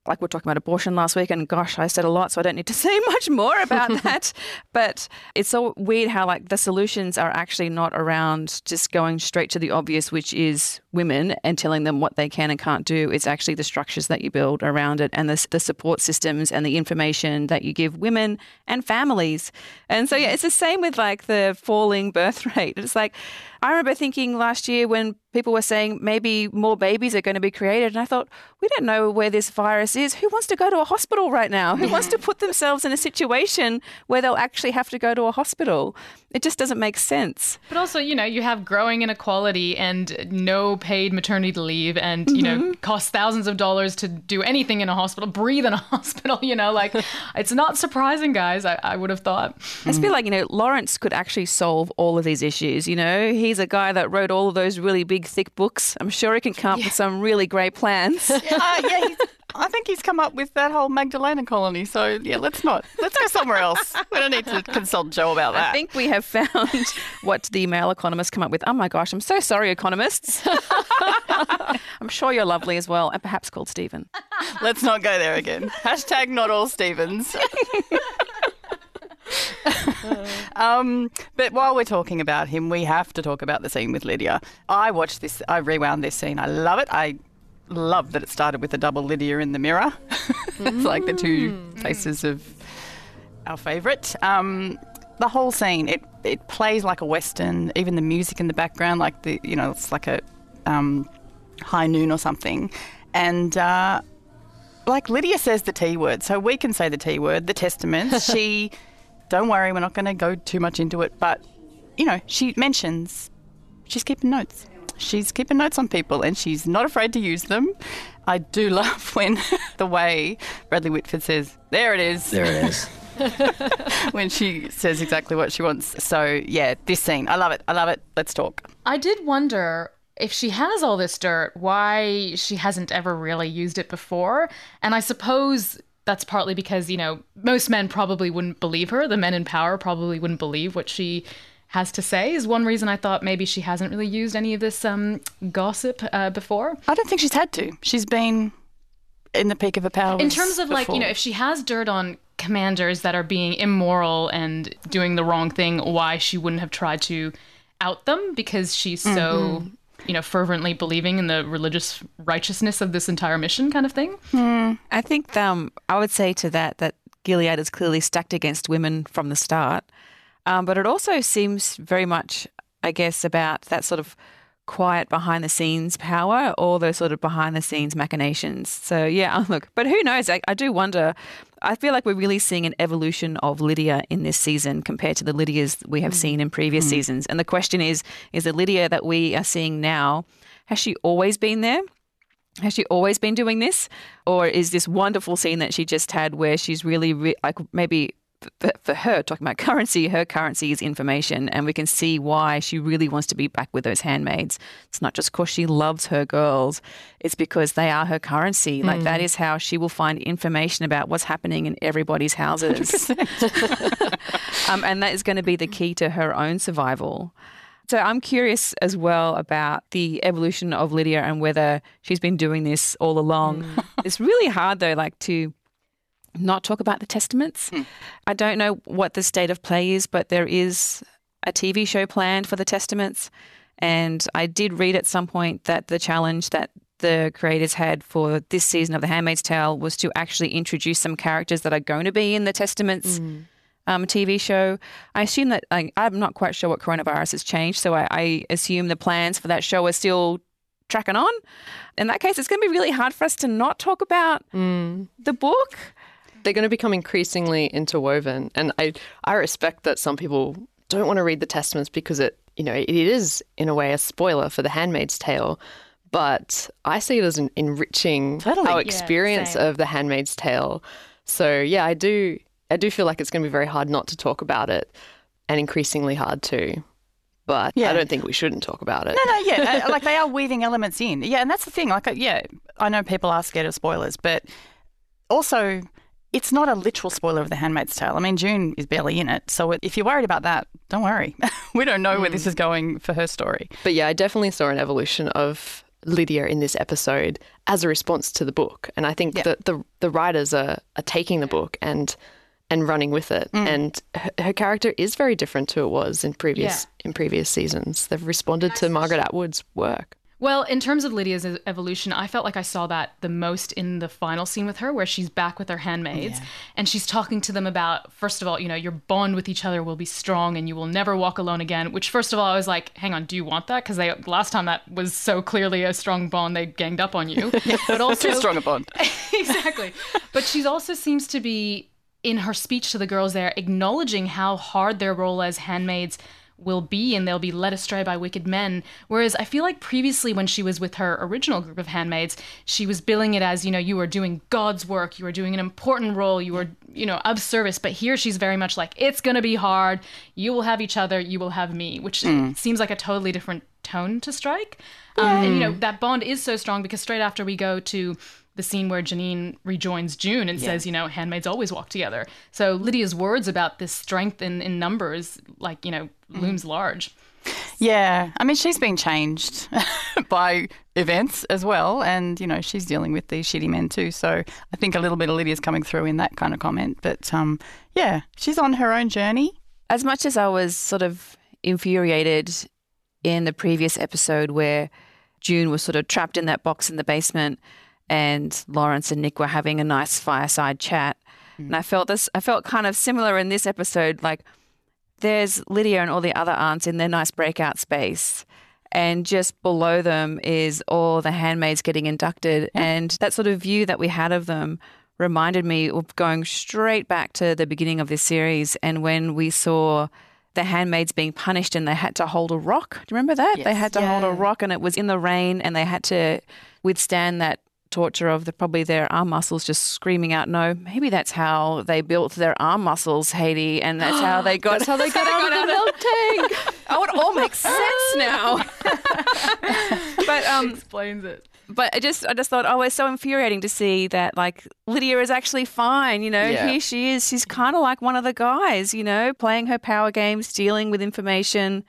like we are talking about abortion last week, and gosh, I said a lot, so I don't need to say much more about that. But it's so weird how like the solutions are actually not around just going straight to the obvious, which is women and telling them what they can and can't do. It's actually the structures that you build around it and the, the support systems and the information that you give women and families. And so yeah, mm. it's the same with like the falling birth rate. It's like I remember thinking last year when people were saying maybe more babies are going to be created, and I thought, we don't know where this virus is. Who wants to go to a hospital right now? Who wants to put themselves in a situation where they'll actually have to go to a hospital? It just doesn't make sense. But also, you know, you have growing inequality and no paid maternity leave and, you know, costs thousands of dollars to do anything in a hospital, breathe in a hospital, you know, like it's not surprising, guys, I, I would have thought. I just feel like, you know, Lawrence could actually solve all of these issues. You know, he's a guy that wrote all of those really big, thick books. I'm sure he can come up with some really great plans. uh, yeah, he's, I think he's come up with that whole Magdalena colony. So yeah, let's not. Let's go somewhere else. We don't need to consult Joe about that. I think we have found what the male economists come up with. Oh my gosh, I'm so sorry, economists. I'm sure you're lovely as well, and perhaps called Stephen. Let's not go there again. Hashtag not all Stevens. um, but while we're talking about him, we have to talk about the scene with Lydia. I watched this, I rewound this scene. I love it. I love that it started with a double Lydia in the mirror. it's like the two faces of our favourite. Um, the whole scene, it, it plays like a western. Even the music in the background, like the you know, it's like a um, high noon or something. And uh, like Lydia says the T word, so we can say the T word, the testaments. she, don't worry, we're not going to go too much into it, but you know, she mentions she's keeping notes. She's keeping notes on people and she's not afraid to use them. I do love when the way Bradley Whitford says, There it is. There it is. when she says exactly what she wants. So, yeah, this scene, I love it. I love it. Let's talk. I did wonder if she has all this dirt, why she hasn't ever really used it before. And I suppose that's partly because, you know, most men probably wouldn't believe her. The men in power probably wouldn't believe what she has to say, is one reason I thought maybe she hasn't really used any of this um, gossip uh, before. I don't think she's had to. She's been in the peak of her powers. In terms of like, you know, if she has dirt on commanders that are being immoral and doing the wrong thing, why she wouldn't have tried to out them because she's so, Mm-hmm. you know, fervently believing in the religious righteousness of this entire mission kind of thing. I think um, I would say to that that Gilead is clearly stacked against women from the start. Um, but it also seems very much, I guess, about that sort of quiet behind the scenes power or those sort of behind the scenes machinations. So, yeah, look, but who knows? I, I do wonder. I feel like we're really seeing an evolution of Lydia in this season compared to the Lydias we have seen in previous seasons. And the question is is the Lydia that we are seeing now, has she always been there? Has she always been doing this? Or is this wonderful scene that she just had where she's really, re- like, maybe for her, talking about currency, her currency is information, and we can see why she really wants to be back with those handmaids. It's not just because she loves her girls, it's because they are her currency. Like, that is how she will find information about what's happening in everybody's houses. um, and that is going to be the key to her own survival. So I'm curious as well about the evolution of Lydia and whether she's been doing this all along. It's really hard though, like to not talk about the testaments. Hmm. I don't know what the state of play is, but there is a TV show planned for the testaments. And I did read at some point that the challenge that the creators had for this season of The Handmaid's Tale was to actually introduce some characters that are going to be in the testaments hmm. um, TV show. I assume that like, I'm not quite sure what coronavirus has changed, so I, I assume the plans for that show are still tracking on. In that case, it's going to be really hard for us to not talk about hmm. the book. They're going to become increasingly interwoven, and I I respect that some people don't want to read the Testaments because it you know it is in a way a spoiler for The Handmaid's Tale. But I see it as an enriching Totally. our experience same. of The Handmaid's Tale. So yeah, I do I do feel like it's going to be very hard not to talk about it, and increasingly hard to. but Yeah. I don't think we shouldn't talk about it. No, no, yeah, uh, like they are weaving elements in. Yeah, and that's the thing. Like, uh, yeah, I know people are scared of spoilers, but also it's not a literal spoiler of The Handmaid's Tale. I mean, June is barely in it, so if you're worried about that, don't worry. we don't know where this hmm. is going for her story. But yeah, I definitely saw an evolution of Lydia in this episode as a response to the book, and I think that the the writers are are taking the book and and running with it, mm. and her, her character is very different to it was in previous in previous seasons. They've responded to Margaret Atwood's work. Well, in terms of Lydia's evolution, I felt like I saw that the most in the final scene with her, where she's back with her handmaids and she's talking to them about, first of all, you know, your bond with each other will be strong and you will never walk alone again. Which, first of all, I was like, hang on, do you want that? Because they last time that was so clearly a strong bond, they ganged up on you. But also, Too strong a bond. exactly. But she also seems to be in her speech to the girls there acknowledging how hard their role as handmaids will be and they'll be led astray by wicked men. Whereas i feel like previously when she was with her original group of handmaids she was billing it as you know you are doing god's work you are doing an important role you are you know of service. But here she's very much like it's going to be hard. You will have each other. You will have me which Mm. seems like a totally different tone to strike. Um, and you know that bond is so strong because straight after we go to the scene where Janine rejoins June and Yeah. says, you know, handmaids always walk together. So Lydia's words about this strength in, in numbers, like, you know, looms large. Yeah, I mean, she's been changed by events as well, and you know, she's dealing with these shitty men too. So I think a little bit of Lydia's coming through in that kind of comment. But um, yeah, she's on her own journey. As much as I was sort of infuriated in the previous episode where June was sort of trapped in that box in the basement and Lawrence and Nick were having a nice fireside chat. Mm. And I felt this I felt kind of similar in this episode like there's Lydia and all the other aunts in their nice breakout space. And just below them is all the handmaids getting inducted. And that sort of view that we had of them reminded me of going straight back to the beginning of this series and when we saw the handmaids being punished and they had to hold a rock. Do you remember that? They had to hold a rock and it was in the rain and they had to withstand that torture of the, probably their arm muscles just screaming out no maybe that's how they built their arm muscles Haiti and that's how they got That's how they got out of the milk tank. oh it all makes sense now. But um explains it. but I just I just thought oh it's so infuriating to see that like Lydia is actually fine you know Yeah. here she is. She's kind of like one of the guys you know playing her power games dealing with information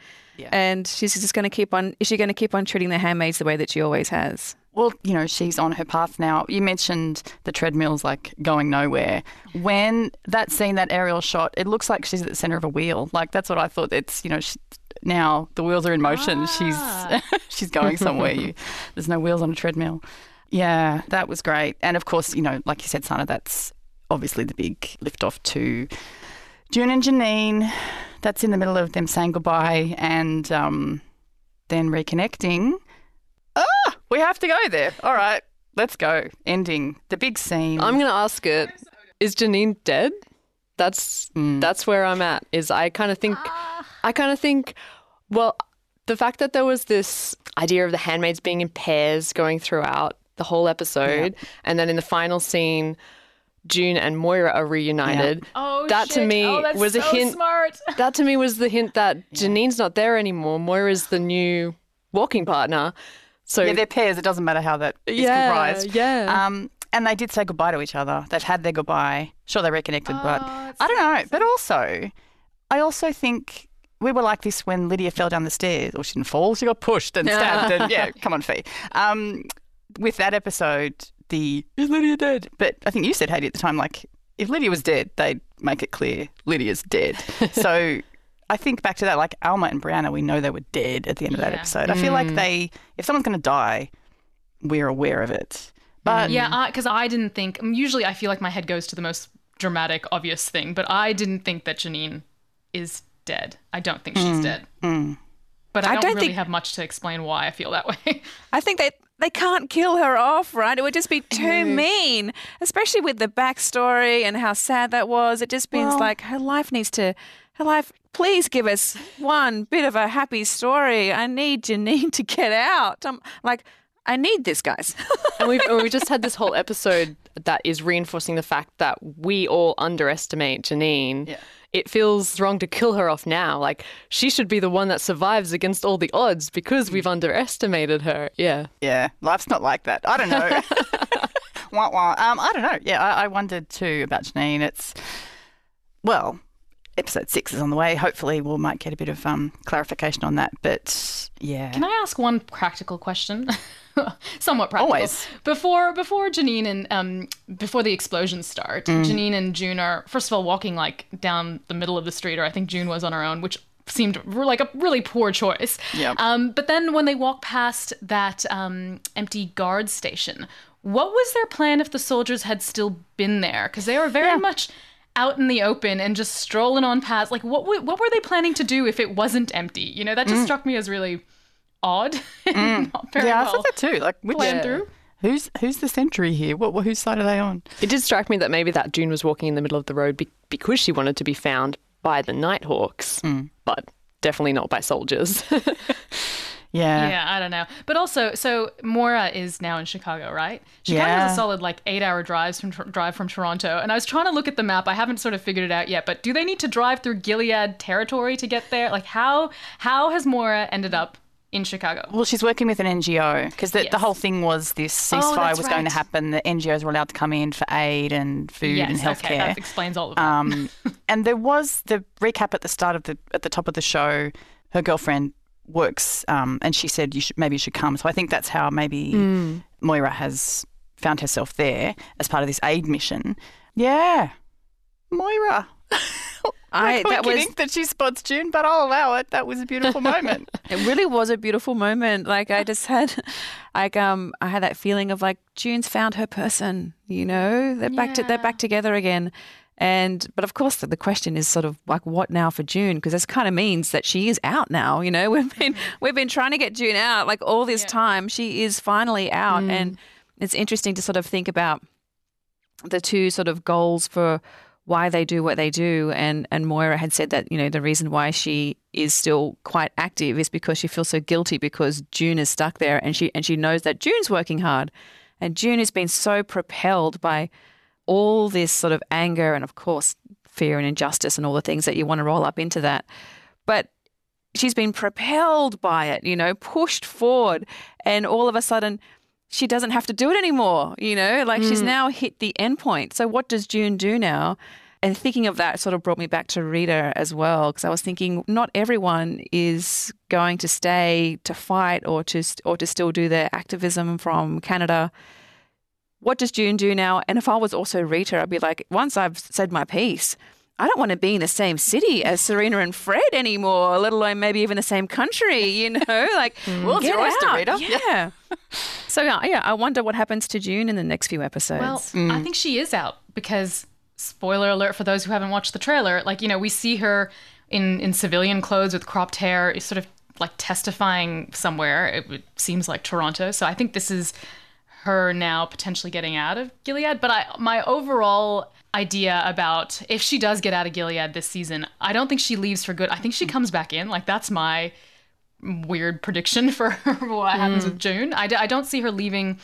and she's just going to keep on is she going to keep on treating the handmaids the way that she always has Well, you know, she's on her path now. You mentioned the treadmill's like going nowhere. When that scene, that aerial shot, it looks like she's at the center of a wheel. Like that's what I thought. It's you know she, now the wheels are in motion. She's she's going somewhere. You, there's no wheels on a treadmill. Yeah, that was great. And of course, you know, like you said, Sana, that's obviously the big lift off to June and Janine. That's in the middle of them saying goodbye and um, then reconnecting. We have to go there. All right, let's go. Ending the big scene. I'm going to ask it: Is Janine dead? That's hmm. that's where I'm at. Is I kind of think, I kind of think, well, the fact that there was this idea of the handmaids being in pairs going throughout the whole episode, and then in the final scene. June and Moira are reunited. Oh, that to shit. me Oh, that's was a so hint. smart. That to me was the hint that Janine's not there anymore. Moira's the new walking partner. So yeah, they're pairs. It doesn't matter how that is Yeah, comprised. yeah. Um, and they did say goodbye to each other. They've had their goodbye. Sure, they reconnected, but Oh, I don't know. But also, I also think we were like this when Lydia fell down the stairs. Or she didn't fall. She got pushed and stabbed. and yeah, come on, Fee. Um, with that episode, the is Lydia dead? But I think you said Haiti at the time, like if Lydia was dead, they'd make it clear Lydia's dead. so. I think back to that, like Alma and Brianna, we know they were dead at the end of that Yeah. episode. I feel like Mm. they, if someone's going to die, we're aware of it. But yeah, because I, didn't think. um, Usually, I feel like my head goes to the most dramatic, obvious thing, but I didn't think that Janine is dead. I don't think she's Mm. dead. Mm. But I, I don't, don't really think- have much to explain why I feel that way. I think they they can't kill her off, right? It would just be too mean, especially with the backstory and how sad that was. It just means Well- like her life needs to, her life. Please give us one bit of a happy story. I need Janine to get out. I'm like, I need this, guys. and we've and we just had this whole episode that is reinforcing the fact that we all underestimate Janine. Yeah. It feels wrong to kill her off now. Like she should be the one that survives against all the odds because we've underestimated her. Yeah. Yeah, life's not like that. I don't know. wah, wah. Um, I don't know. Yeah, I, I wondered too about Janine. It's well, episode six is on the way. Hopefully, we might get a bit of um, clarification on that. But yeah, Can I ask one practical question? Somewhat practical. Always. Before before Janine and um before the explosions start, Mm. Janine and June are first of all walking like down the middle of the street, or I think June was on her own, which seemed like a really poor choice. Yep. Um, but then when they walk past that um, empty guard station, what was their plan if the soldiers had still been there? Because they were very much out in the open and just strolling on past. Like, what w- what were they planning to do if it wasn't empty? You know, that just Mm. struck me as really odd. Not very yeah, I well thought that too. Like, which, planned through. Who's who's the sentry here? What whose side are they on? It did strike me that maybe that June was walking in the middle of the road be- because she wanted to be found by the Nighthawks, but definitely not by soldiers. Yeah. Yeah, I don't know. But also, so Moira is now in Chicago, right? Chicago Yeah. has a solid like eight-hour drives from drive from Toronto, and I was trying to look at the map. I haven't sort of figured it out yet. But do they need to drive through Gilead territory to get there? Like how how has Moira ended up in Chicago? Well, she's working with an NGO because the, the whole thing was this Oh, ceasefire that's was going to happen. The NGOs were allowed to come in for aid and food yes, and okay, healthcare. that explains all of that. Um, and there was the recap at the start of the at the top of the show. Her girlfriend works, um, and she said you should maybe you should come. So I think that's how maybe Mm. Moira has found herself there as part of this aid mission. Yeah, Moira. I- that was- think that she spots June, but I'll allow it. That was a beautiful moment. It really was a beautiful moment. Like I just had, like um, I had that feeling of like June's found her person. You know, they're back to they're back together again. And but of course the, the question is sort of like what now for June? Because this kind of means that she is out now. You know, we've been mm-hmm. we've been trying to get June out like all this time. She is finally out, and mm. it's interesting to sort of think about the two sort of goals for why they do what they do. And and Moira had said that you know the reason why she is still quite active is because she feels so guilty because June is stuck there and she and she knows that June's working hard. And June has been so propelled by all this sort of anger and of course fear and injustice and all the things that you want to roll up into that but she's been propelled by it you know pushed forward and all of a sudden she doesn't have to do it anymore. You know, like she's Mm. now hit the end point. So what does June do now? And thinking of that sort of brought me back to Rita as well, because I was thinking not everyone is going to stay to fight or to or to still do their activism from Canada. What does June do now? And if I was also Rita, I'd be like, once I've said my piece, I don't want to be in the same city as Serena and Fred anymore, let alone maybe even the same country, you know? Like, mm. Well, it's get your oyster, out. Rita. Yeah. so, yeah, yeah, I wonder what happens to June in the next few episodes. Well, I mm. think she is out because spoiler alert for those who haven't watched the trailer, like you know, we see her in in civilian clothes with cropped hair, sort of like testifying somewhere. It, it seems like Toronto. So I think this is her now potentially getting out of Gilead. But I my overall idea about if she does get out of Gilead this season, I don't think she leaves for good. I think she comes back in. Like that's my weird prediction for what happens Mm. with June. I, d- I don't see her leaving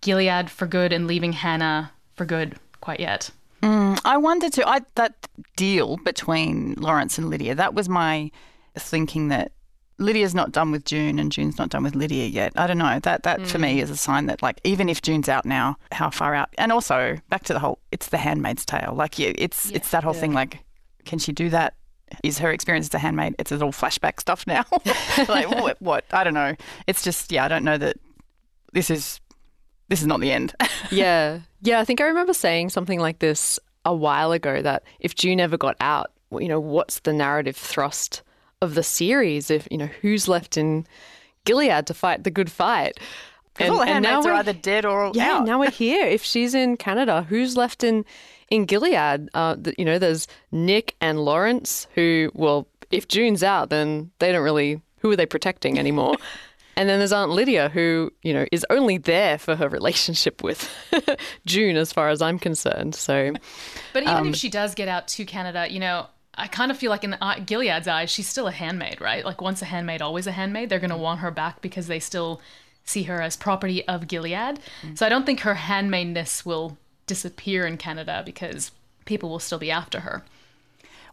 Gilead for good and leaving Hannah for good quite yet. Mm, I wonder too. I that deal between Lawrence and Lydia. That was my thinking that Lydia's not done with June and June's not done with Lydia yet. I don't know. That that for me mm. is a sign that like even if June's out now, how far out? And also back to the whole. It's the Handmaid's Tale. Like you, it's it's that whole thing. Like, can she do that? Is her experience as a handmaid? It's all flashback stuff now. like what, what? I don't know. It's just yeah. I don't know that this is this is not the end. yeah. Yeah, I think I remember saying something like this a while ago that if June ever got out, you know, what's the narrative thrust of the series? If, you know, who's left in Gilead to fight the good fight? 'Cause all the handmaids are we're- either dead or yeah, out. now we're here. If she's in Canada, who's left in in Gilead? Uh, th- you know, there's Nick and Lawrence, who, well, if June's out, then they don't really. Who are they protecting anymore? and then there's Aunt Lydia, who you know is only there for her relationship with June, as far as I'm concerned. So, But even um, if she does get out to Canada, you know, I kind of feel like in the, eye- Gilead's eyes, she's still a handmaid, right? Like once a handmaid, always a handmaid. They're going to want her back because they still see her as property of Gilead. Mm. So I don't think her handmaidness will disappear in Canada because people will still be after her.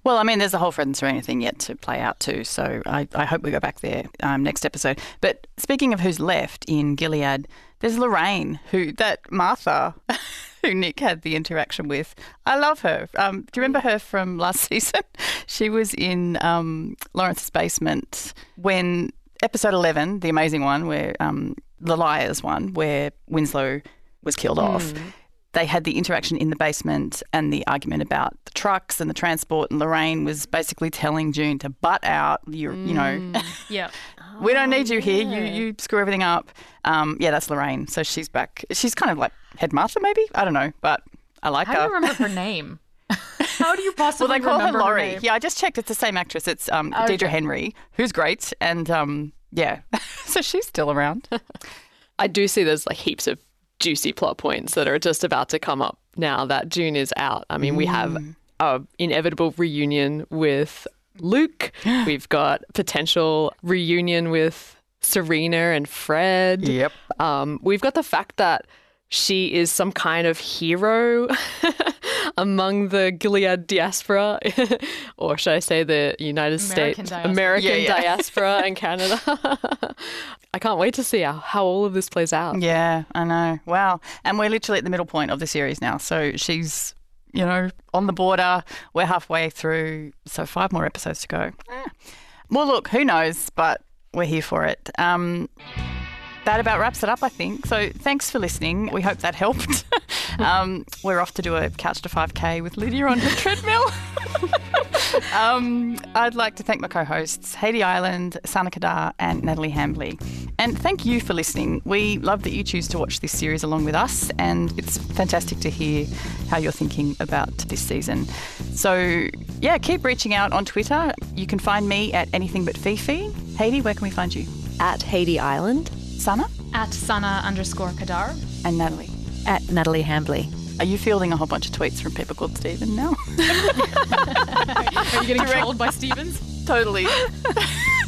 Well, I mean, there's a whole Fred and Serena thing yet to play out too, so I, I hope we go back there um, next episode. But speaking of who's left in Gilead, there's Lorraine, who that Martha, who Nick had the interaction with. I love her. Um, do you remember her from last season? she was in um, Lawrence's basement when episode 11, the amazing one, where um, the Liars one, where Winslow was killed off they had the interaction in the basement and the argument about the trucks and the transport. And Lorraine was basically telling June to butt out. You, you know, Yeah. We don't need you here. You, you screw everything up. Um, yeah, that's Lorraine. So she's back. She's kind of like headmaster, maybe. I don't know, but I like her. How do her. you remember her name? How do you possibly well, they call her remember Laurie. name? Yeah, I just checked. It's the same actress. It's um, Okay. Deidrie Henry, who's great, and um, yeah, so she's still around. I do see there's like heaps of juicy plot points that are just about to come up now that June is out. I mean, we have a inevitable reunion with Luke. We've got potential reunion with Serena and Fred. Yep. Um, we've got the fact that she is some kind of hero among the Gilead diaspora, or should I say the United American States diaspora. American Yeah, yeah. diaspora in Canada. I can't wait to see how, how all of this plays out. Yeah, I know. Wow. And we're literally at the middle point of the series now. So she's, you know, on the border. We're halfway through. So five more episodes to go. Well, look, who knows? But we're here for it. Um, that about wraps it up, I think. So thanks for listening. We hope that helped. um, we're off to do a couch to 5K with Lydia on her treadmill. um, I'd like to thank my co hosts, Haiti Island, Sana Qadar, and Natalie Hambley. And thank you for listening. We love that you choose to watch this series along with us, and it's fantastic to hear how you're thinking about this season. So, yeah, keep reaching out on Twitter. You can find me at anything but Fifi. Haiti, where can we find you? At Haiti Island. Sana? At Sana underscore Qadar. And Natalie. At Natalie Hambley. Are you fielding a whole bunch of tweets from people called Stephen now? Are you getting trolled by Stevens? totally.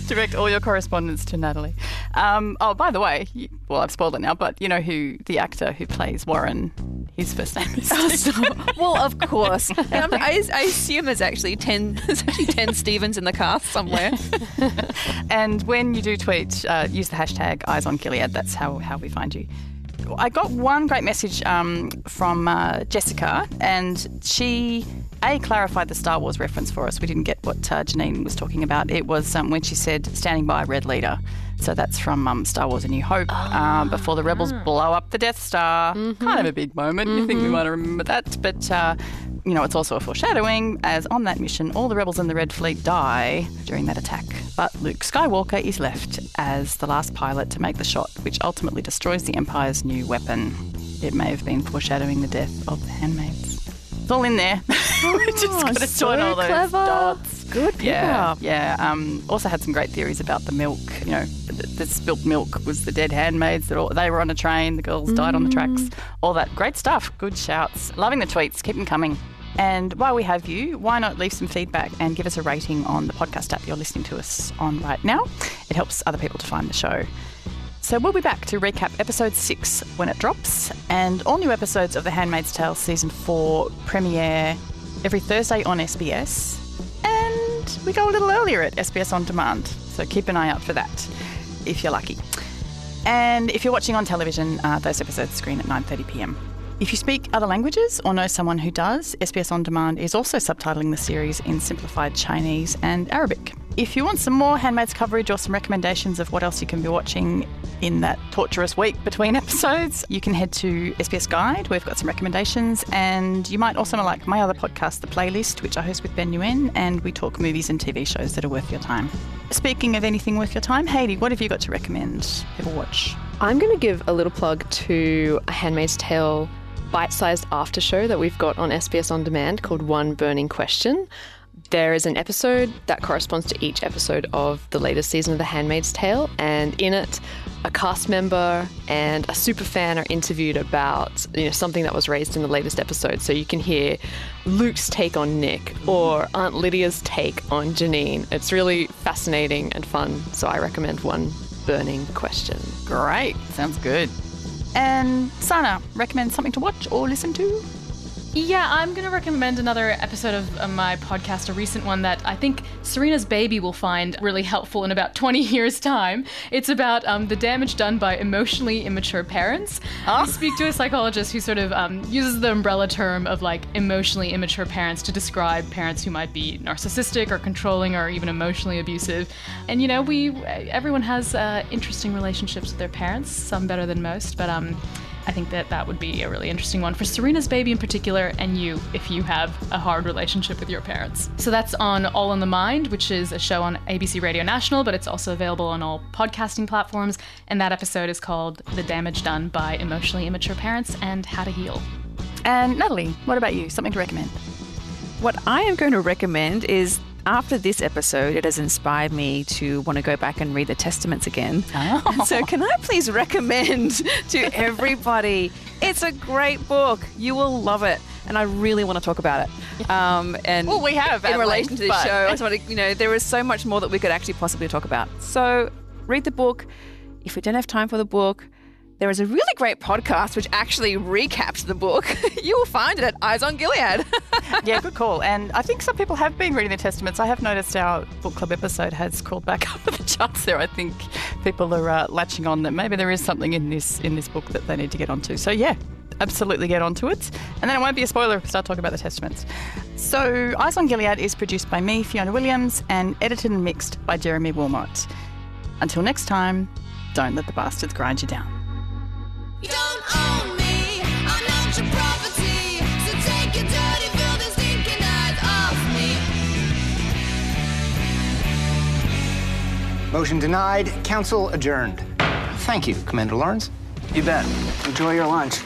Direct all your correspondence to Natalie. Um, oh, by the way, you, well, I've spoiled it now, but you know who the actor who plays Warren, his first name is Stephen. well, of course. I, I assume there's actually ten. There's actually ten Stevens in the cast somewhere. and when you do tweet, uh, use the hashtag Eyes on Gilead. That's how, how we find you. I got one great message um, from uh, Jessica, and she a clarified the Star Wars reference for us. We didn't get what uh, Janine was talking about. It was um, when she said "standing by red leader." So that's from um, Star Wars: A New Hope. Um, before the rebels blow up the Death Star, kind of a big moment. You think we might remember that, but. Uh, you know, it's also a foreshadowing, as on that mission, all the rebels in the Red Fleet die during that attack. But Luke Skywalker is left as the last pilot to make the shot, which ultimately destroys the Empire's new weapon. It may have been foreshadowing the death of the handmaids. It's all in there. we just got to so join all those clever. dots. Good Yeah, yeah. Um, also had some great theories about the milk. You know, the, the spilt milk was the dead handmaids. That all, they were on a train. The girls died on the tracks. All that great stuff. Good shouts. Loving the tweets. Keep them coming. And while we have you, why not leave some feedback and give us a rating on the podcast app you're listening to us on right now? It helps other people to find the show. So we'll be back to recap episode six when it drops, and all new episodes of The Handmaid's Tale season four premiere every Thursday on SBS, and we go a little earlier at SBS On Demand. So keep an eye out for that if you're lucky. And if you're watching on television, uh, those episodes screen at 9:30 p.m. If you speak other languages or know someone who does, SBS On Demand is also subtitling the series in simplified Chinese and Arabic. If you want some more Handmaids coverage or some recommendations of what else you can be watching in that torturous week between episodes, you can head to SBS Guide. We've got some recommendations, and you might also like my other podcast, The Playlist, which I host with Ben Nguyen, and we talk movies and TV shows that are worth your time. Speaking of anything worth your time, Haiti, what have you got to recommend people watch? I'm going to give a little plug to a Handmaid's Tale bite sized after show that we've got on SBS On Demand called One Burning Question. There is an episode that corresponds to each episode of the latest season of The Handmaid's Tale, and in it, a cast member and a super fan are interviewed about you know something that was raised in the latest episode. So you can hear Luke's take on Nick or Aunt Lydia's take on Janine. It's really fascinating and fun. So I recommend One Burning Question. Great, sounds good. And Sana, recommend something to watch or listen to? Yeah, I'm going to recommend another episode of my podcast, a recent one that I think Serena's baby will find really helpful in about 20 years' time. It's about um, the damage done by emotionally immature parents. We speak to a psychologist who sort of um, uses the umbrella term of like emotionally immature parents to describe parents who might be narcissistic or controlling or even emotionally abusive. And you know, we everyone has uh, interesting relationships with their parents, some better than most, but um. I think that that would be a really interesting one for Serena's baby in particular, and you if you have a hard relationship with your parents. So that's on All in the Mind, which is a show on ABC Radio National, but it's also available on all podcasting platforms. And that episode is called The Damage Done by Emotionally Immature Parents and How to Heal. And Natalie, what about you? Something to recommend? What I am going to recommend is after this episode, it has inspired me to want to go back and read the Testaments again. And so, can I please recommend to everybody? It's a great book. You will love it. And I really want to talk about it. Um, and Well, we have in relation length, to this show. I just want to, you know, there is so much more that we could actually possibly talk about. So, read the book. If we don't have time for the book, there is a really great podcast which actually recaps the book. you will find it at Eyes on Gilead. yeah, good call. And I think some people have been reading the Testaments. I have noticed our book club episode has crawled back up the charts there. I think people are uh, latching on that maybe there is something in this in this book that they need to get onto. So yeah, absolutely get onto it. And then it won't be a spoiler if we start talking about the Testaments. So Eyes on Gilead is produced by me, Fiona Williams, and edited and mixed by Jeremy Wilmot. Until next time, don't let the bastards grind you down. Motion denied. Council adjourned. Thank you, Commander Lawrence. You bet. Enjoy your lunch.